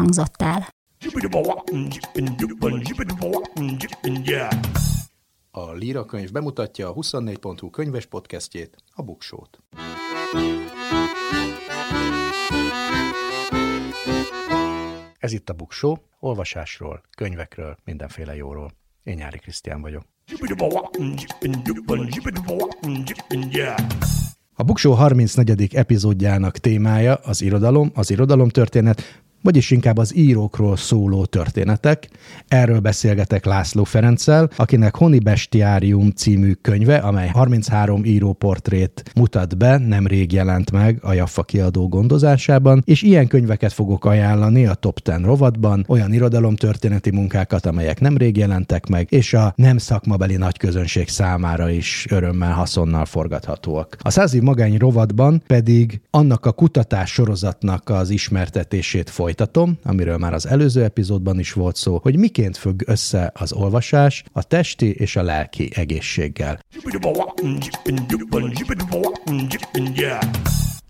hangzott el. A Líra könyv bemutatja a 24.hu könyves podcastjét, a Buksót. Ez itt a Buksó, olvasásról, könyvekről, mindenféle jóról. Én Nyári Krisztián vagyok. A Buksó 34. epizódjának témája az irodalom, az irodalomtörténet, vagyis inkább az írókról szóló történetek. Erről beszélgetek László Ferenccel, akinek Honi Bestiárium című könyve, amely 33 íróportrét mutat be, nemrég jelent meg a Jaffa kiadó gondozásában, és ilyen könyveket fogok ajánlani a Top 10 rovatban, olyan irodalomtörténeti munkákat, amelyek nemrég jelentek meg, és a nem szakmabeli nagy közönség számára is örömmel, haszonnal forgathatóak. A százi magány rovatban pedig annak a kutatás sorozatnak az ismertetését folytatjuk, folytatom, amiről már az előző epizódban is volt szó, hogy miként függ össze az olvasás a testi és a lelki egészséggel.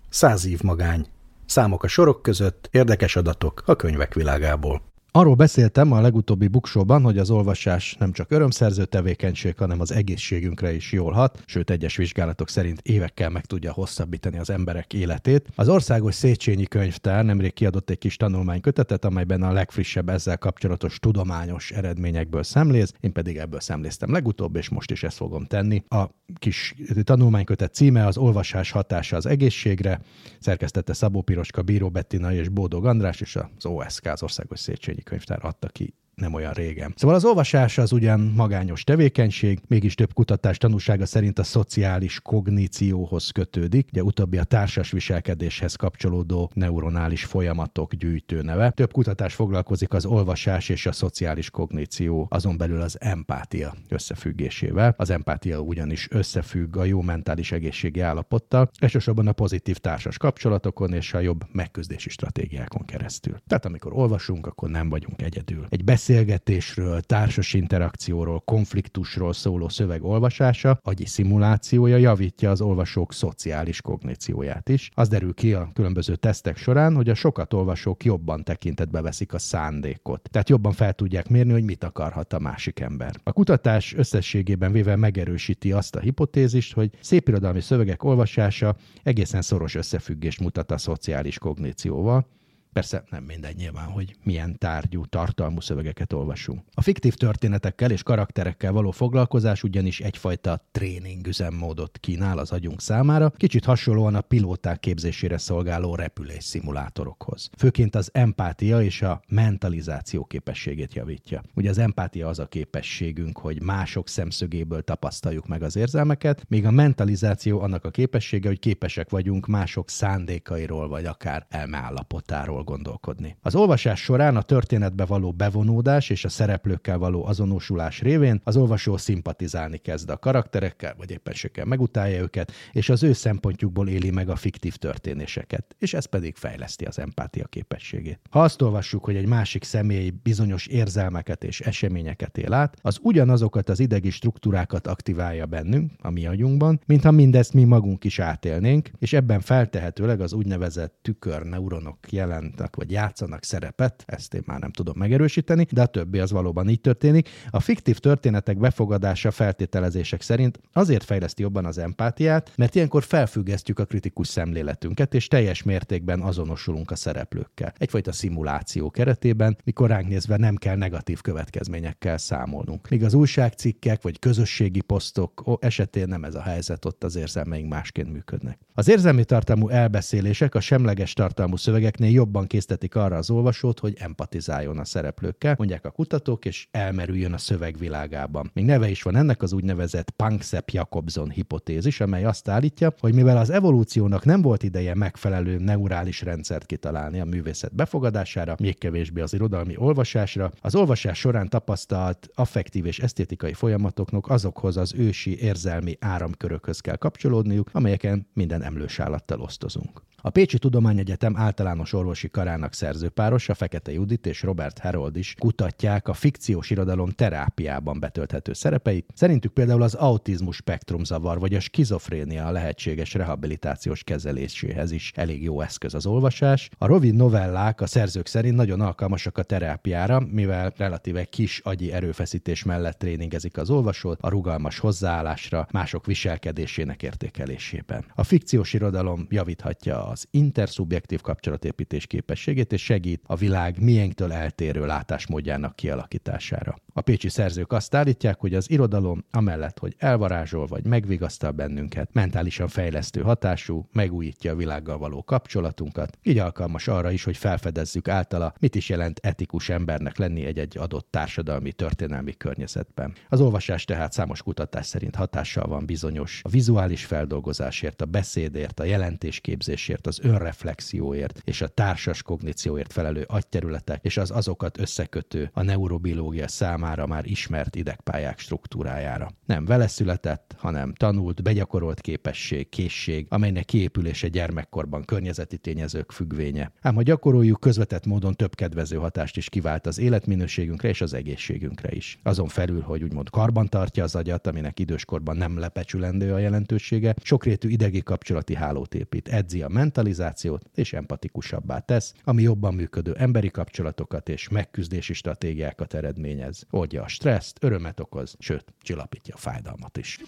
Száz év magány. Számok a sorok között, érdekes adatok a könyvek világából. Arról beszéltem a legutóbbi buksóban, hogy az olvasás nem csak örömszerző tevékenység, hanem az egészségünkre is jól hat, sőt egyes vizsgálatok szerint évekkel meg tudja hosszabbítani az emberek életét. Az Országos Széchenyi Könyvtár nemrég kiadott egy kis tanulmánykötetet, amelyben a legfrissebb ezzel kapcsolatos tudományos eredményekből szemléz, én pedig ebből szemléztem legutóbb, és most is ezt fogom tenni. A kis tanulmánykötet címe az Olvasás hatása az egészségre, szerkesztette Szabó Piroska, Bíró Bettina és Bódog András, és az OSK, az Országos Széchenyi könyvtár adta ki nem olyan régen. Szóval az olvasás az ugyan magányos tevékenység, mégis több kutatás tanúsága szerint a szociális kognícióhoz kötődik, ugye utóbbi a társas viselkedéshez kapcsolódó neuronális folyamatok gyűjtő neve. Több kutatás foglalkozik az olvasás és a szociális kogníció, azon belül az empátia összefüggésével. Az empátia ugyanis összefügg a jó mentális egészségi állapottal, elsősorban a pozitív társas kapcsolatokon és a jobb megküzdési stratégiákon keresztül. Tehát amikor olvasunk, akkor nem vagyunk egyedül. Egy beszél beszélgetésről, társas interakcióról, konfliktusról szóló szöveg olvasása, agyi szimulációja javítja az olvasók szociális kognícióját is. Az derül ki a különböző tesztek során, hogy a sokat olvasók jobban tekintetbe veszik a szándékot. Tehát jobban fel tudják mérni, hogy mit akarhat a másik ember. A kutatás összességében véve megerősíti azt a hipotézist, hogy szépirodalmi szövegek olvasása egészen szoros összefüggést mutat a szociális kognícióval, Persze nem mindegy nyilván, hogy milyen tárgyú, tartalmú szövegeket olvasunk. A fiktív történetekkel és karakterekkel való foglalkozás ugyanis egyfajta tréning üzemmódot kínál az agyunk számára, kicsit hasonlóan a pilóták képzésére szolgáló repülés szimulátorokhoz. Főként az empátia és a mentalizáció képességét javítja. Ugye az empátia az a képességünk, hogy mások szemszögéből tapasztaljuk meg az érzelmeket, míg a mentalizáció annak a képessége, hogy képesek vagyunk mások szándékairól vagy akár elmeállapotáról dolgokról gondolkodni. Az olvasás során a történetbe való bevonódás és a szereplőkkel való azonosulás révén az olvasó szimpatizálni kezd a karakterekkel, vagy éppenséggel megutálja őket, és az ő szempontjukból éli meg a fiktív történéseket, és ez pedig fejleszti az empátia képességét. Ha azt olvassuk, hogy egy másik személy bizonyos érzelmeket és eseményeket él át, az ugyanazokat az idegi struktúrákat aktiválja bennünk, a mi agyunkban, mintha mindezt mi magunk is átélnénk, és ebben feltehetőleg az úgynevezett tükörneuronok jelen játszanak, vagy játszanak szerepet, ezt én már nem tudom megerősíteni, de a többi az valóban így történik. A fiktív történetek befogadása feltételezések szerint azért fejleszti jobban az empátiát, mert ilyenkor felfüggesztjük a kritikus szemléletünket, és teljes mértékben azonosulunk a szereplőkkel. Egyfajta szimuláció keretében, mikor ránk nézve nem kell negatív következményekkel számolnunk. Míg az újságcikkek vagy közösségi posztok esetén nem ez a helyzet, ott az érzelmeink másként működnek. Az érzelmi tartalmú elbeszélések a semleges tartalmú szövegeknél jobban jobban késztetik arra az olvasót, hogy empatizáljon a szereplőkkel, mondják a kutatók, és elmerüljön a szövegvilágában. Még neve is van ennek az úgynevezett Panksepp-Jakobson hipotézis, amely azt állítja, hogy mivel az evolúciónak nem volt ideje megfelelő neurális rendszert kitalálni a művészet befogadására, még kevésbé az irodalmi olvasásra, az olvasás során tapasztalt affektív és esztétikai folyamatoknak azokhoz az ősi érzelmi áramkörökhöz kell kapcsolódniuk, amelyeken minden emlős állattal osztozunk. A Pécsi Tudományegyetem általános orvosi karának szerzőpárosa Fekete Judit és Robert Harold is kutatják a fikciós irodalom terápiában betölthető szerepeit. Szerintük például az autizmus spektrumzavar vagy a skizofrénia a lehetséges rehabilitációs kezeléséhez is elég jó eszköz az olvasás. A rövid novellák a szerzők szerint nagyon alkalmasak a terápiára, mivel relatíve kis agyi erőfeszítés mellett tréningezik az olvasót a rugalmas hozzáállásra, mások viselkedésének értékelésében. A fikciós irodalom javíthatja az interszubjektív kapcsolatépítés képességét, és segít a világ miénktől eltérő látásmódjának kialakítására. A pécsi szerzők azt állítják, hogy az irodalom amellett, hogy elvarázsol vagy megvigasztal bennünket, mentálisan fejlesztő hatású, megújítja a világgal való kapcsolatunkat, így alkalmas arra is, hogy felfedezzük általa, mit is jelent etikus embernek lenni egy-egy adott társadalmi, történelmi környezetben. Az olvasás tehát számos kutatás szerint hatással van bizonyos a vizuális feldolgozásért, a beszédért, a jelentésképzésért, az önreflexióért és a társas kognícióért felelő agyterületek és az azokat összekötő a neurobiológia számára már ismert idegpályák struktúrájára. Nem vele született, hanem tanult, begyakorolt képesség, készség, amelynek kiépülése gyermekkorban környezeti tényezők függvénye. Ám ha gyakoroljuk, közvetett módon több kedvező hatást is kivált az életminőségünkre és az egészségünkre is. Azon felül, hogy úgymond karban tartja az agyat, aminek időskorban nem lepecsülendő a jelentősége, sokrétű idegi kapcsolati hálót épít, edzi a ment mentalizációt és empatikusabbá tesz, ami jobban működő emberi kapcsolatokat és megküzdési stratégiákat eredményez. Oldja a stresszt, örömet okoz, sőt, csillapítja a fájdalmat is.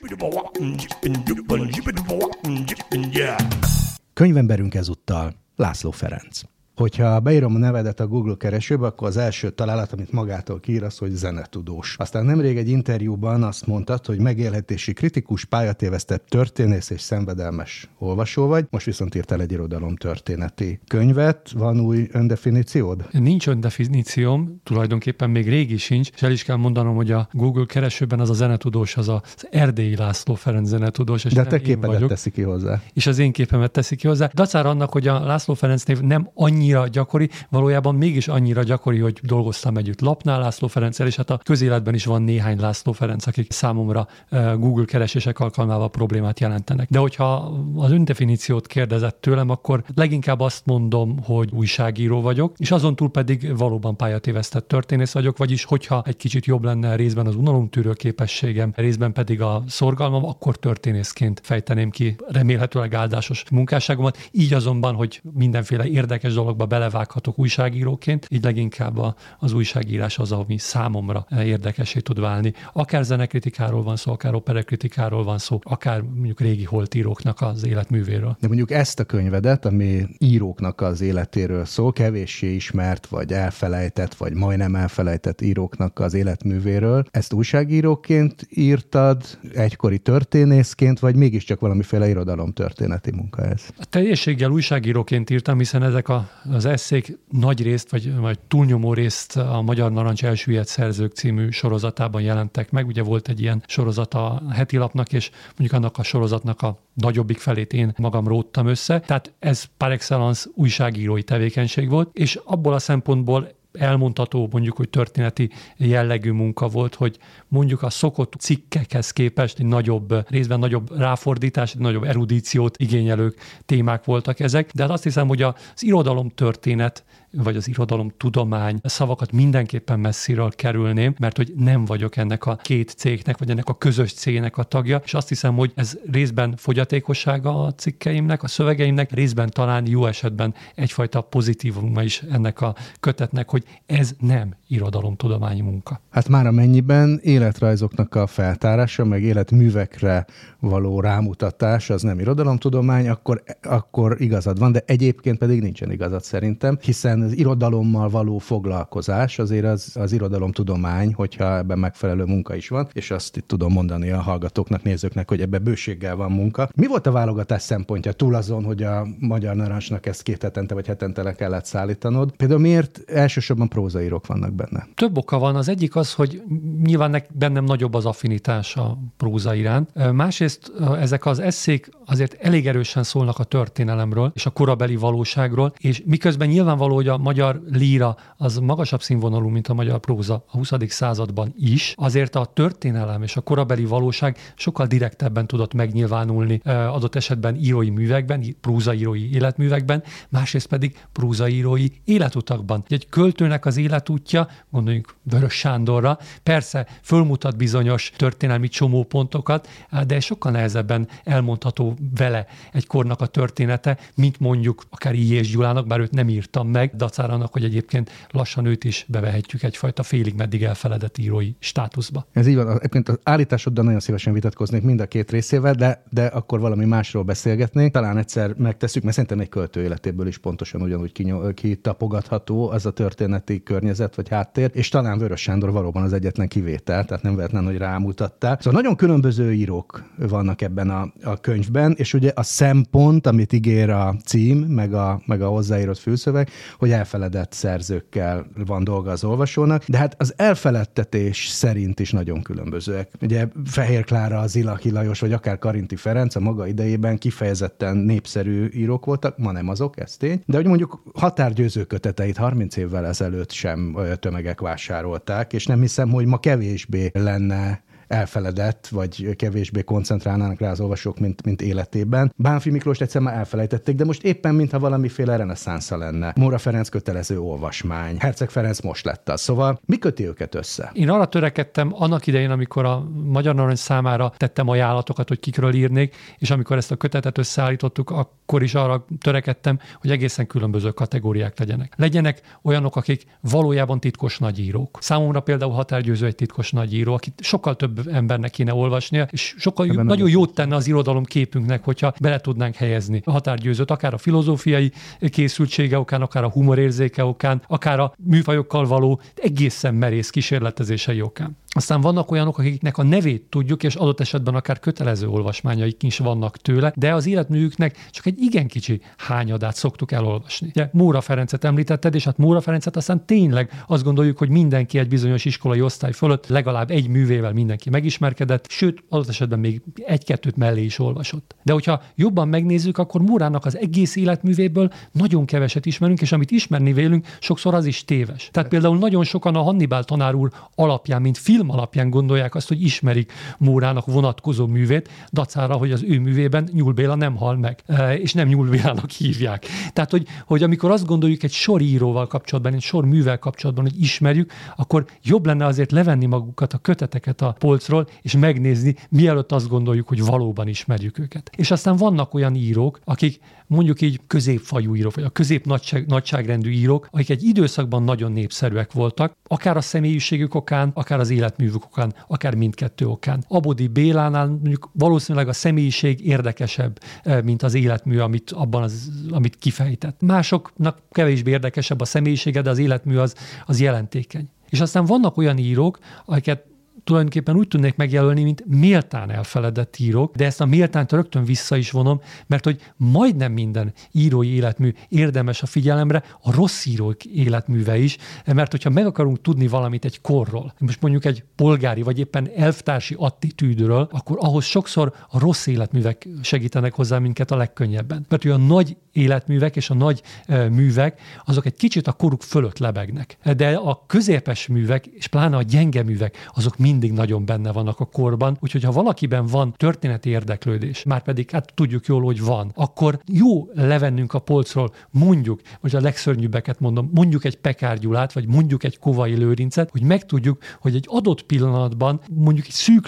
Könyvemberünk ezúttal László Ferenc. Hogyha beírom a nevedet a Google keresőbe, akkor az első találat, amit magától kiír, az, hogy zenetudós. Aztán nemrég egy interjúban azt mondtad, hogy megélhetési kritikus, pályatévesztett történész és szenvedelmes olvasó vagy, most viszont írtál egy irodalom történeti könyvet. Van új öndefiníciód? Nincs öndefinícióm, tulajdonképpen még régi sincs, és el is kell mondanom, hogy a Google keresőben az a zenetudós, az az Erdélyi László Ferenc zenetudós. És De te képedet teszi ki hozzá. És az én képemet teszi ki hozzá. Dacár annak, hogy a László Ferenc név nem annyi annyira gyakori, valójában mégis annyira gyakori, hogy dolgoztam együtt Lapnál László Ferenccel, és hát a közéletben is van néhány László Ferenc, akik számomra Google keresések alkalmával problémát jelentenek. De hogyha az öndefiníciót kérdezett tőlem, akkor leginkább azt mondom, hogy újságíró vagyok, és azon túl pedig valóban pályatévesztett történész vagyok, vagyis hogyha egy kicsit jobb lenne részben az unalomtűrő képességem, részben pedig a szorgalmam, akkor történészként fejteném ki remélhetőleg áldásos munkásságomat. Így azonban, hogy mindenféle érdekes dolog dologba belevághatok újságíróként, így leginkább az újságírás az, ami számomra érdekesé tud válni. Akár zenekritikáról van szó, akár operekritikáról van szó, akár mondjuk régi holtíróknak az életművéről. De mondjuk ezt a könyvedet, ami íróknak az életéről szól, kevéssé ismert, vagy elfelejtett, vagy majdnem elfelejtett íróknak az életművéről, ezt újságíróként írtad, egykori történészként, vagy mégiscsak valamiféle irodalomtörténeti munka ez? A teljességgel újságíróként írtam, hiszen ezek a az eszék nagy részt, vagy, vagy túlnyomó részt a Magyar Narancs elsüllyedt szerzők című sorozatában jelentek meg. Ugye volt egy ilyen sorozat a heti lapnak, és mondjuk annak a sorozatnak a nagyobbik felét én magam róttam össze. Tehát ez par excellence újságírói tevékenység volt, és abból a szempontból elmondható mondjuk, hogy történeti jellegű munka volt, hogy mondjuk a szokott cikkekhez képest egy nagyobb, részben nagyobb ráfordítás, egy nagyobb erudíciót igényelő témák voltak ezek, de hát azt hiszem, hogy az irodalom történet vagy az irodalom tudomány szavakat mindenképpen messziről kerülném, mert hogy nem vagyok ennek a két cégnek, vagy ennek a közös cégnek a tagja, és azt hiszem, hogy ez részben fogyatékossága a cikkeimnek, a szövegeimnek, részben talán jó esetben egyfajta pozitívuma is ennek a kötetnek, hogy ez nem irodalomtudományi munka. Hát már amennyiben életrajzoknak a feltárása, meg életművekre való rámutatás, az nem irodalomtudomány, akkor, akkor igazad van, de egyébként pedig nincsen igazad szerintem, hiszen az irodalommal való foglalkozás, azért az, az irodalomtudomány, hogyha ebben megfelelő munka is van, és azt itt tudom mondani a hallgatóknak, nézőknek, hogy ebben bőséggel van munka. Mi volt a válogatás szempontja túl azon, hogy a Magyar Narancsnak ezt két hetente vagy hetente le kellett szállítanod? Például miért elsősorban prózaírok vannak benne? Több oka van. Az egyik az, hogy nyilván bennem nagyobb az affinitás a próza iránt. Másrészt ezek az eszék azért elég erősen szólnak a történelemről és a korabeli valóságról, és miközben nyilvánvaló, hogy a magyar líra az magasabb színvonalú, mint a magyar próza a 20. században is, azért a történelem és a korabeli valóság sokkal direktebben tudott megnyilvánulni adott esetben írói művekben, prózaírói életművekben, másrészt pedig prózaírói életutakban. Egy költőnek az életútja, gondoljunk Vörös Sándorra, persze fölmutat bizonyos történelmi csomópontokat, de sokkal nehezebben elmondható vele egy kornak a története, mint mondjuk akár I. és Gyulának, bár őt nem írtam meg, dacára annak, hogy egyébként lassan őt is bevehetjük egyfajta félig meddig elfeledett írói státuszba. Ez így van. Egyébként az állításoddal nagyon szívesen vitatkoznék mind a két részével, de, de akkor valami másról beszélgetnék. Talán egyszer megteszük, mert szerintem egy költő életéből is pontosan ugyanúgy kitapogatható az a történeti környezet vagy háttér, és talán Vörös Sándor valóban az egyetlen kivétel, tehát nem vehetlen, hogy rámutattál. Szóval nagyon különböző írók vannak ebben a, a könyvben, és ugye a szempont, amit ígér a cím, meg a, meg a hozzáírott fülszöveg, hogy elfeledett szerzőkkel van dolga az olvasónak, de hát az elfeledtetés szerint is nagyon különbözőek. Ugye Fehér Klára, az Ilaki Lajos, vagy akár Karinti Ferenc a maga idejében kifejezetten népszerű írók voltak, ma nem azok, ez tény, de hogy mondjuk határgyőző köteteit 30 évvel ezelőtt sem tömegek vásárolták, és nem hiszem, hogy ma kevésbé lenne elfeledett, vagy kevésbé koncentrálnának rá az olvasók, mint, mint életében. Bánfi Miklós egyszer már elfelejtették, de most éppen mintha valamiféle reneszánsza lenne. Móra Ferenc kötelező olvasmány. Herceg Ferenc most lett az. Szóval mi köti őket össze? Én arra törekedtem annak idején, amikor a Magyar Narancs számára tettem ajánlatokat, hogy kikről írnék, és amikor ezt a kötetet összeállítottuk, akkor is arra törekedtem, hogy egészen különböző kategóriák legyenek. Legyenek olyanok, akik valójában titkos nagyírók. Számomra például Határgyőző egy titkos nagyíró, akit sokkal több embernek kéne olvasnia, és sokkal jó, nagyon jót tenne az irodalom képünknek, hogyha bele tudnánk helyezni a határgyőzőt, akár a filozófiai készültsége okán, akár a humorérzéke okán, akár a műfajokkal való egészen merész kísérletezései okán. Aztán vannak olyanok, akiknek a nevét tudjuk, és adott esetben akár kötelező olvasmányaik is vannak tőle, de az életműüknek csak egy igen kicsi hányadát szoktuk elolvasni. Ugye Móra Ferencet említetted, és hát Móra Ferencet aztán tényleg azt gondoljuk, hogy mindenki egy bizonyos iskolai osztály fölött legalább egy művével mindenki megismerkedett, sőt, adott esetben még egy-kettőt mellé is olvasott. De hogyha jobban megnézzük, akkor Mórának az egész életművéből nagyon keveset ismerünk, és amit ismerni vélünk, sokszor az is téves. Tehát például nagyon sokan a Hannibal tanár úr alapján, mint film film alapján gondolják azt, hogy ismerik Mórának vonatkozó művét, dacára, hogy az ő művében Nyúl Béla nem hal meg, e, és nem Nyúl Bélának hívják. Tehát, hogy, hogy amikor azt gondoljuk egy sor íróval kapcsolatban, egy sor művel kapcsolatban, hogy ismerjük, akkor jobb lenne azért levenni magukat a köteteket a polcról, és megnézni, mielőtt azt gondoljuk, hogy valóban ismerjük őket. És aztán vannak olyan írók, akik mondjuk így középfajú írók, vagy a közép nagyság, nagyságrendű írók, akik egy időszakban nagyon népszerűek voltak, akár a személyiségük okán, akár az életművük okán, akár mindkettő okán. Abodi Bélánál mondjuk valószínűleg a személyiség érdekesebb, eh, mint az életmű, amit abban az, amit kifejtett. Másoknak kevésbé érdekesebb a személyisége, de az életmű az, az jelentékeny. És aztán vannak olyan írók, akiket tulajdonképpen úgy tudnék megjelölni, mint méltán elfeledett írók, de ezt a méltánt rögtön vissza is vonom, mert hogy majdnem minden írói életmű érdemes a figyelemre, a rossz írók életműve is, mert hogyha meg akarunk tudni valamit egy korról, most mondjuk egy polgári vagy éppen elvtársi attitűdről, akkor ahhoz sokszor a rossz életművek segítenek hozzá minket a legkönnyebben. Mert hogy a nagy életművek és a nagy e, művek, azok egy kicsit a koruk fölött lebegnek. De a középes művek, és pláne a gyenge művek, azok mindig nagyon benne vannak a korban. Úgyhogy ha valakiben van történeti érdeklődés, már pedig hát tudjuk jól, hogy van, akkor jó levennünk a polcról, mondjuk, vagy a legszörnyűbbeket mondom, mondjuk egy Pekár Gyulát, vagy mondjuk egy Kovai Lőrincet, hogy megtudjuk, hogy egy adott pillanatban mondjuk egy szűk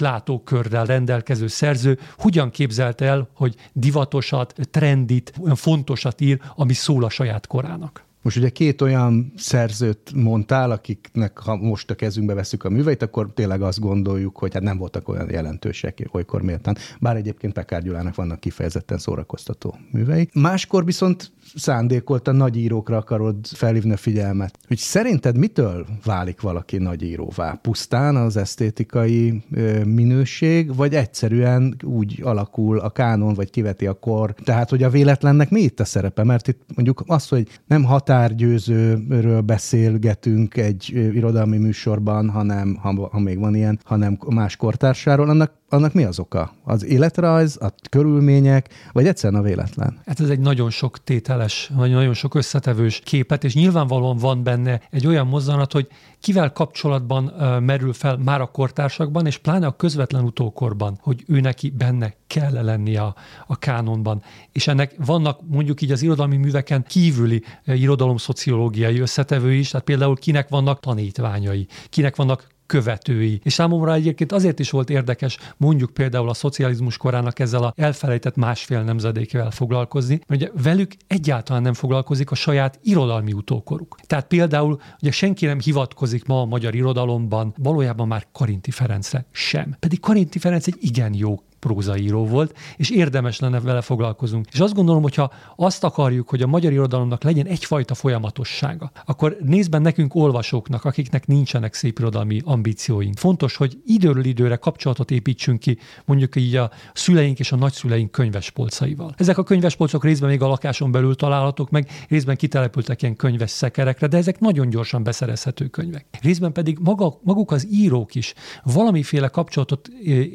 rendelkező szerző hogyan képzelte el, hogy divatosat, trendit, olyan fontosat ír, ami szól a saját korának. Most ugye két olyan szerzőt mondtál, akiknek ha most a kezünkbe veszük a műveit, akkor tényleg azt gondoljuk, hogy hát nem voltak olyan jelentősek olykor méltán. Bár egyébként Pekár Gyulának vannak kifejezetten szórakoztató művei. Máskor viszont szándékolta nagy írókra akarod felhívni a figyelmet. Hogy szerinted mitől válik valaki nagy íróvá? Pusztán az esztétikai minőség, vagy egyszerűen úgy alakul a kánon, vagy kiveti a kor? Tehát, hogy a véletlennek mi itt a szerepe? Mert itt mondjuk az, hogy nem határgyőzőről beszélgetünk egy irodalmi műsorban, hanem, ha, ha még van ilyen, hanem más kortársáról, annak annak mi az oka? Az életrajz, a körülmények, vagy egyszerűen a véletlen? Hát ez egy nagyon sok tételes, nagyon sok összetevős képet, és nyilvánvalóan van benne egy olyan mozzanat, hogy kivel kapcsolatban merül fel már a kortársakban, és pláne a közvetlen utókorban, hogy ő neki benne kell lennie a, a kánonban. És ennek vannak mondjuk így az irodalmi műveken kívüli irodalomszociológiai összetevői is, tehát például kinek vannak tanítványai, kinek vannak követői. És számomra egyébként azért is volt érdekes mondjuk például a szocializmus korának ezzel a elfelejtett másfél nemzedékével foglalkozni, mert ugye velük egyáltalán nem foglalkozik a saját irodalmi utókoruk. Tehát például ugye senki nem hivatkozik ma a magyar irodalomban valójában már Karinti Ferencre sem. Pedig Karinti Ferenc egy igen jó prózaíró volt, és érdemes lenne vele foglalkozunk. És azt gondolom, hogyha azt akarjuk, hogy a magyar irodalomnak legyen egyfajta folyamatossága, akkor nézben nekünk olvasóknak, akiknek nincsenek szép irodalmi ambícióink. Fontos, hogy időről időre kapcsolatot építsünk ki, mondjuk így a szüleink és a nagyszüleink könyvespolcaival. Ezek a könyvespolcok részben még a lakáson belül találhatók meg, részben kitelepültek ilyen könyves szekerekre, de ezek nagyon gyorsan beszerezhető könyvek. Részben pedig maga, maguk az írók is valamiféle kapcsolatot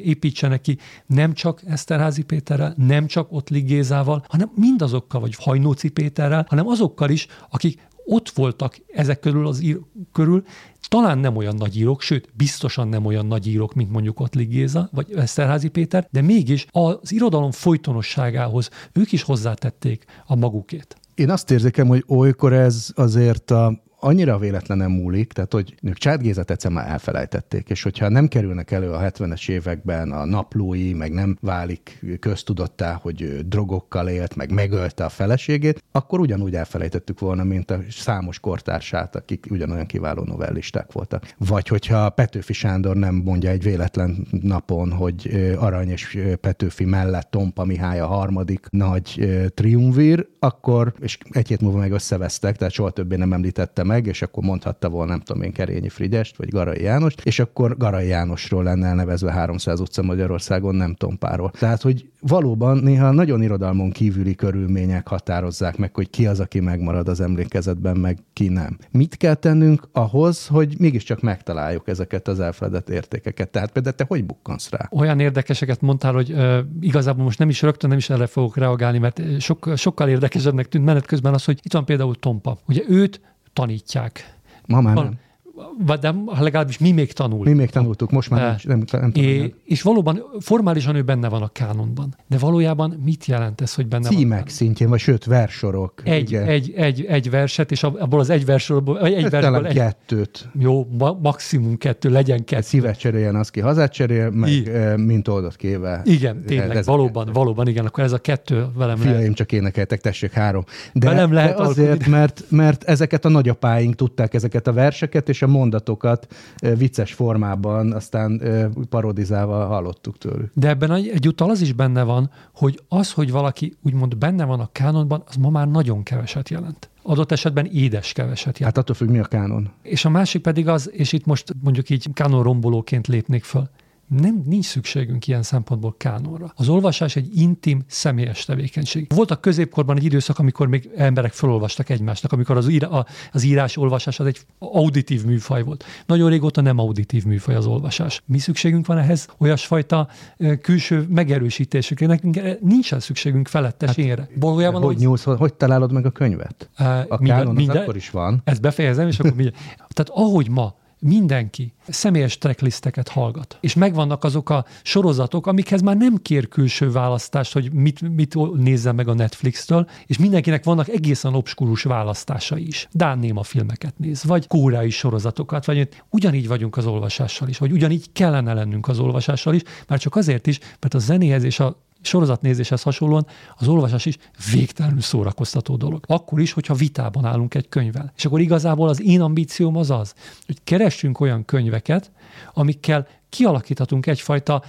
építsenek ki, nem csak Eszterházi Péterrel, nem ott Ottli Gézával, hanem mindazokkal, vagy Hajnóci Péterrel, hanem azokkal is, akik ott voltak ezek körül az ír- körül, talán nem olyan nagy írók, sőt, biztosan nem olyan nagy írók, mint mondjuk Ottli Géza, vagy Eszterházi Péter, de mégis az irodalom folytonosságához ők is hozzátették a magukét. Én azt érzékem, hogy olykor ez azért a, annyira véletlenen múlik, tehát hogy ők Csád Gézet egyszer már elfelejtették, és hogyha nem kerülnek elő a 70-es években a naplói, meg nem válik köztudattá, hogy drogokkal élt, meg megölte a feleségét, akkor ugyanúgy elfelejtettük volna, mint a számos kortársát, akik ugyanolyan kiváló novellisták voltak. Vagy hogyha Petőfi Sándor nem mondja egy véletlen napon, hogy Arany és Petőfi mellett Tompa Mihály a harmadik nagy triumvír, akkor, és egy hét múlva meg összevesztek, tehát soha többé nem említettem meg, és akkor mondhatta volna, nem tudom én, Kerényi Fridest, vagy Garai Jánost, és akkor Garai Jánosról lenne elnevezve 300 utca Magyarországon, nem Tompáról. Tehát, hogy valóban néha nagyon irodalmon kívüli körülmények határozzák meg, hogy ki az, aki megmarad az emlékezetben, meg ki nem. Mit kell tennünk ahhoz, hogy mégiscsak megtaláljuk ezeket az elfeledett értékeket? Tehát például te hogy bukkansz rá? Olyan érdekeseket mondtál, hogy uh, igazából most nem is rögtön nem is erre fogok reagálni, mert sok, sokkal érdekesebbnek tűnt menet közben az, hogy itt van például Tompa. Ugye őt tanítják. Ma már nem de legalábbis mi még tanul. Mi még tanultuk, most már nincs, nem, nem tudom. É, és valóban formálisan ő benne van a kánonban. De valójában mit jelent ez, hogy benne Címek van? Címek szintjén, vagy sőt, versorok. Egy, egy, egy, egy verset, és abból az egy versorból, egy versből egy, kettőt. Jó, ma, maximum kettő, legyen kettő. Szívet cseréljen az ki, hazát cserél, meg I. mint oldott kéve. Igen, tényleg, ez valóban, kettő. valóban, igen, akkor ez a kettő velem Fiaim lehet. csak énekeltek, tessék három. De, velem lehet de azért, mert, mert ezeket a nagyapáink tudták ezeket a verseket, és a mondatokat vicces formában, aztán parodizálva hallottuk tőlük. De ebben egyúttal az is benne van, hogy az, hogy valaki úgymond benne van a kánonban, az ma már nagyon keveset jelent adott esetben édes keveset jelent. Hát attól függ, mi a kánon. És a másik pedig az, és itt most mondjuk így kánon rombolóként lépnék föl, nem, nincs szükségünk ilyen szempontból kánonra. Az olvasás egy intim, személyes tevékenység. Volt a középkorban egy időszak, amikor még emberek felolvastak egymásnak, amikor az, ír, a, az írás, olvasás az egy auditív műfaj volt. Nagyon régóta nem auditív műfaj az olvasás. Mi szükségünk van ehhez? Olyasfajta külső megerősítésükre. Nekünk nincsen szükségünk felettesére. Hát, Valójában hogy, nyúlsz, hogy találod meg a könyvet? A minden, kánon minden, akkor is van. Ezt befejezem, és akkor mindjárt. Tehát ahogy ma mindenki személyes tracklisteket hallgat. És megvannak azok a sorozatok, amikhez már nem kér külső választást, hogy mit, mit nézzen meg a Netflix-től, és mindenkinek vannak egészen obskurus választásai is. Dán Néma filmeket néz, vagy kóreai sorozatokat, vagy ugyanígy vagyunk az olvasással is, vagy ugyanígy kellene lennünk az olvasással is, már csak azért is, mert a zenéhez és a sorozatnézéshez hasonlóan az olvasás is végtelenül szórakoztató dolog. Akkor is, hogyha vitában állunk egy könyvvel. És akkor igazából az én ambícióm az az, hogy keressünk olyan könyveket, amikkel kialakíthatunk egyfajta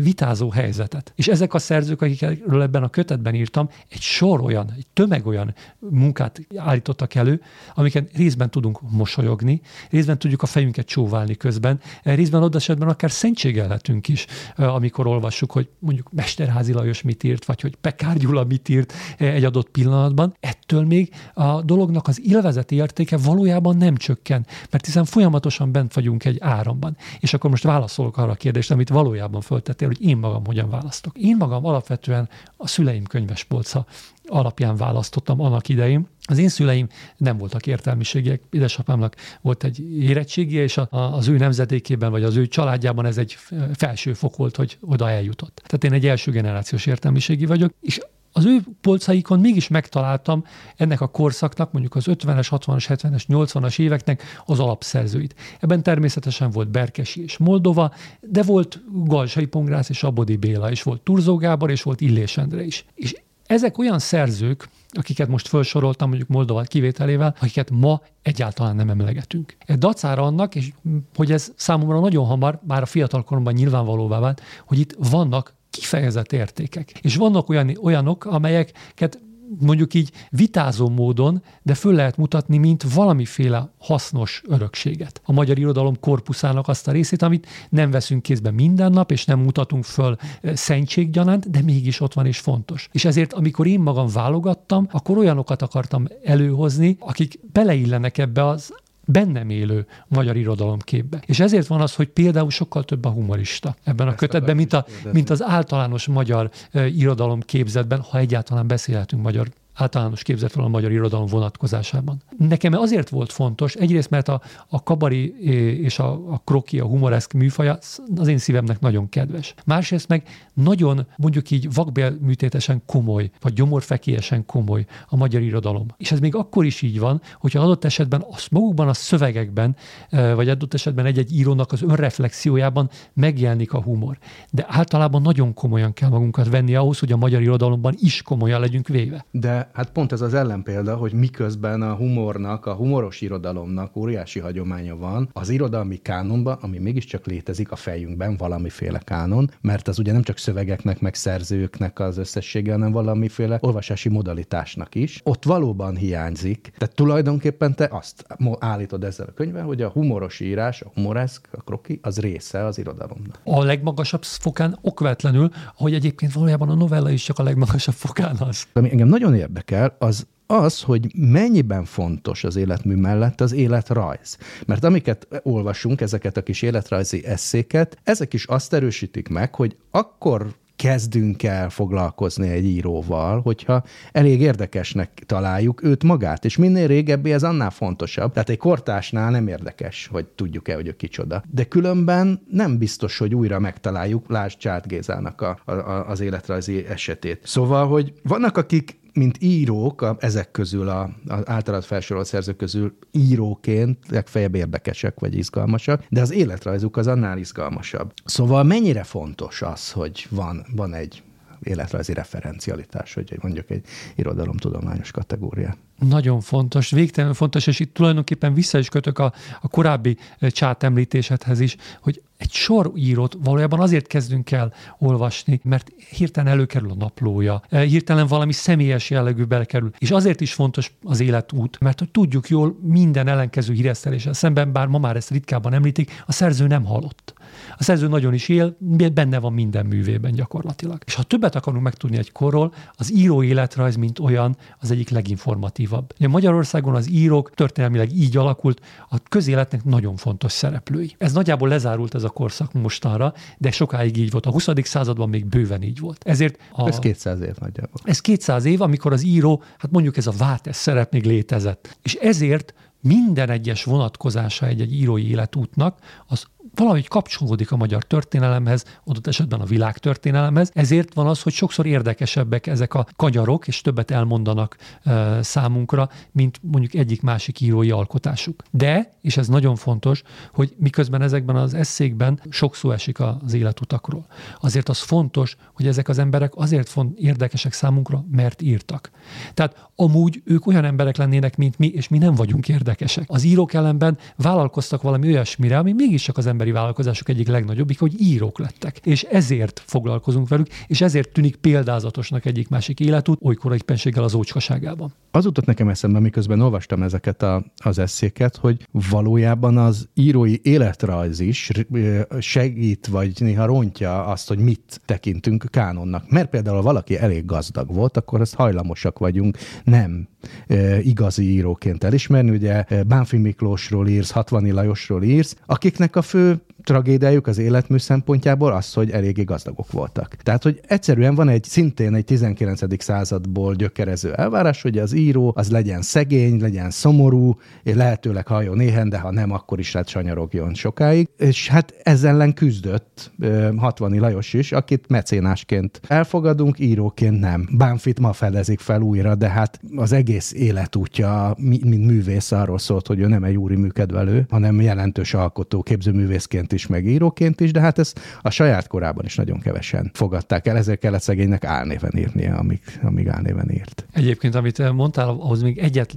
vitázó helyzetet. És ezek a szerzők, akikről ebben a kötetben írtam, egy sor olyan, egy tömeg olyan munkát állítottak elő, amiket részben tudunk mosolyogni, részben tudjuk a fejünket csóválni közben, részben oda esetben akár szentségelhetünk is, amikor olvassuk, hogy mondjuk Mesterházi Lajos mit írt, vagy hogy Pekár Gyula mit írt egy adott pillanatban. Ettől még a dolognak az élvezeti értéke valójában nem csökken, mert hiszen folyamatosan bent vagyunk egy áramban. És akkor most válaszolok arra a kérdésre, amit valójában föltettél, hogy én magam hogyan választok. Én magam alapvetően a szüleim könyvespolca alapján választottam annak idején. Az én szüleim nem voltak értelmiségiek, édesapámnak volt egy érettségie, és az ő nemzedékében, vagy az ő családjában ez egy felső fok volt, hogy oda eljutott. Tehát én egy első generációs értelmiségi vagyok, és az ő polcaikon mégis megtaláltam ennek a korszaknak, mondjuk az 50-es, 60-as, 70-es, 80-as éveknek az alapszerzőit. Ebben természetesen volt Berkesi és Moldova, de volt Galsai Pongrász és Abodi Béla, és volt Turzó Gábor, és volt Illés Endre is. És ezek olyan szerzők, akiket most felsoroltam, mondjuk Moldova kivételével, akiket ma egyáltalán nem emlegetünk. Ez dacára annak, és hogy ez számomra nagyon hamar, már a fiatalkoromban nyilvánvalóvá vált, hogy itt vannak kifejezett értékek. És vannak olyan, olyanok, amelyeket mondjuk így vitázó módon, de föl lehet mutatni, mint valamiféle hasznos örökséget. A magyar irodalom korpuszának azt a részét, amit nem veszünk kézbe minden nap, és nem mutatunk föl szentséggyanánt, de mégis ott van és fontos. És ezért, amikor én magam válogattam, akkor olyanokat akartam előhozni, akik beleillenek ebbe az bennem élő magyar irodalomképbe. És ezért van az, hogy például sokkal több a humorista ebben Ezt a kötetben, mint, a, mint az általános magyar uh, irodalomképzetben, ha egyáltalán beszélhetünk magyar általános képzetről a magyar irodalom vonatkozásában. Nekem azért volt fontos, egyrészt mert a, a kabari és a, a kroki, a humoreszk műfaja az én szívemnek nagyon kedves. Másrészt meg nagyon mondjuk így vakbélműtétesen komoly, vagy gyomorfekélyesen komoly a magyar irodalom. És ez még akkor is így van, hogyha adott esetben az magukban a szövegekben, vagy adott esetben egy-egy írónak az önreflexiójában megjelenik a humor. De általában nagyon komolyan kell magunkat venni ahhoz, hogy a magyar irodalomban is komolyan legyünk véve. De hát pont ez az ellenpélda, hogy miközben a humornak, a humoros irodalomnak óriási hagyománya van, az irodalmi kánonban, ami mégiscsak létezik a fejünkben, valamiféle kánon, mert az ugye nem csak szövegeknek, meg szerzőknek az összessége, hanem valamiféle olvasási modalitásnak is. Ott valóban hiányzik. Tehát tulajdonképpen te azt állítod ezzel a könyvvel, hogy a humoros írás, a humoreszk, a kroki, az része az irodalomnak. A legmagasabb fokán okvetlenül, hogy egyébként valójában a novella is csak a legmagasabb fokán az. Ami engem nagyon érdekel, érdekel, az az, hogy mennyiben fontos az életmű mellett az életrajz. Mert amiket olvasunk, ezeket a kis életrajzi eszéket, ezek is azt erősítik meg, hogy akkor kezdünk el foglalkozni egy íróval, hogyha elég érdekesnek találjuk őt magát, és minél régebbi ez annál fontosabb. Tehát egy kortásnál nem érdekes, hogy tudjuk-e, hogy ő kicsoda. De különben nem biztos, hogy újra megtaláljuk, lásd Csát Gézának a, a, az életrajzi esetét. Szóval, hogy vannak, akik mint írók, a, ezek közül, a, az általad felsorolt szerzők közül íróként legfeljebb érdekesek vagy izgalmasak, de az életrajzuk az annál izgalmasabb. Szóval mennyire fontos az, hogy van, van egy életrajzi referencialitás, hogy mondjuk egy irodalomtudományos kategória. Nagyon fontos, végtelenül fontos, és itt tulajdonképpen vissza is kötök a, a korábbi csát említésedhez is, hogy egy sor írót valójában azért kezdünk el olvasni, mert hirtelen előkerül a naplója, eh, hirtelen valami személyes jellegű belekerül. És azért is fontos az életút, mert hogy tudjuk jól minden ellenkező híreszteléssel szemben, bár ma már ezt ritkában említik, a szerző nem halott. A szerző nagyon is él, benne van minden művében gyakorlatilag. És ha többet akarunk megtudni egy korról, az író életrajz, mint olyan, az egyik leginformatívabb. Magyarországon az írók történelmileg így alakult, a közéletnek nagyon fontos szereplői. Ez nagyjából lezárult ez a korszak mostanra, de sokáig így volt. A 20. században még bőven így volt. Ezért a, ez 200 év nagyjából. Ez 200 év, amikor az író, hát mondjuk ez a vátes szerep még létezett. És ezért minden egyes vonatkozása egy-egy írói életútnak az valahogy kapcsolódik a magyar történelemhez, adott esetben a világ történelemhez. Ezért van az, hogy sokszor érdekesebbek ezek a kanyarok, és többet elmondanak e, számunkra, mint mondjuk egyik-másik írói alkotásuk. De, és ez nagyon fontos, hogy miközben ezekben az eszékben sok szó esik az életutakról. Azért az fontos, hogy ezek az emberek azért font, érdekesek számunkra, mert írtak. Tehát amúgy ők olyan emberek lennének, mint mi, és mi nem vagyunk érdekesek. Az írók ellenben vállalkoztak valami olyasmire, ami mégiscsak az emberi vállalkozások egyik legnagyobbik, hogy írók lettek. És ezért foglalkozunk velük, és ezért tűnik példázatosnak egyik másik életút, olykor éppenséggel az ócskaságában. Az jutott nekem eszembe, miközben olvastam ezeket a, az eszéket, hogy valójában az írói életrajz is segít, vagy néha rontja azt, hogy mit tekintünk kánonnak. Mert például valaki elég gazdag volt, akkor ezt hajlamosak vagyunk nem e, igazi íróként elismerni. Ugye Bánfi Miklósról írsz, Hatvani Lajosról írsz, akiknek a fő tragédiájuk az életmű szempontjából az, hogy eléggé gazdagok voltak. Tehát, hogy egyszerűen van egy szintén egy 19. századból gyökerező elvárás, hogy az író az legyen szegény, legyen szomorú, és lehetőleg halljon néhen, de ha nem, akkor is lehet sanyarogjon sokáig. És hát ezzel ellen küzdött Hatvani Lajos is, akit mecénásként elfogadunk, íróként nem. Bánfit ma fedezik fel újra, de hát az egész életútja, mint művész arról szólt, hogy ő nem egy úri műkedvelő, hanem jelentős alkotó, képzőművészként is, meg íróként is, de hát ezt a saját korában is nagyon kevesen fogadták el, ezért kellett szegénynek álnéven írnia, amíg, amíg álnéven írt. Egyébként, amit mondtál, ahhoz még egyet,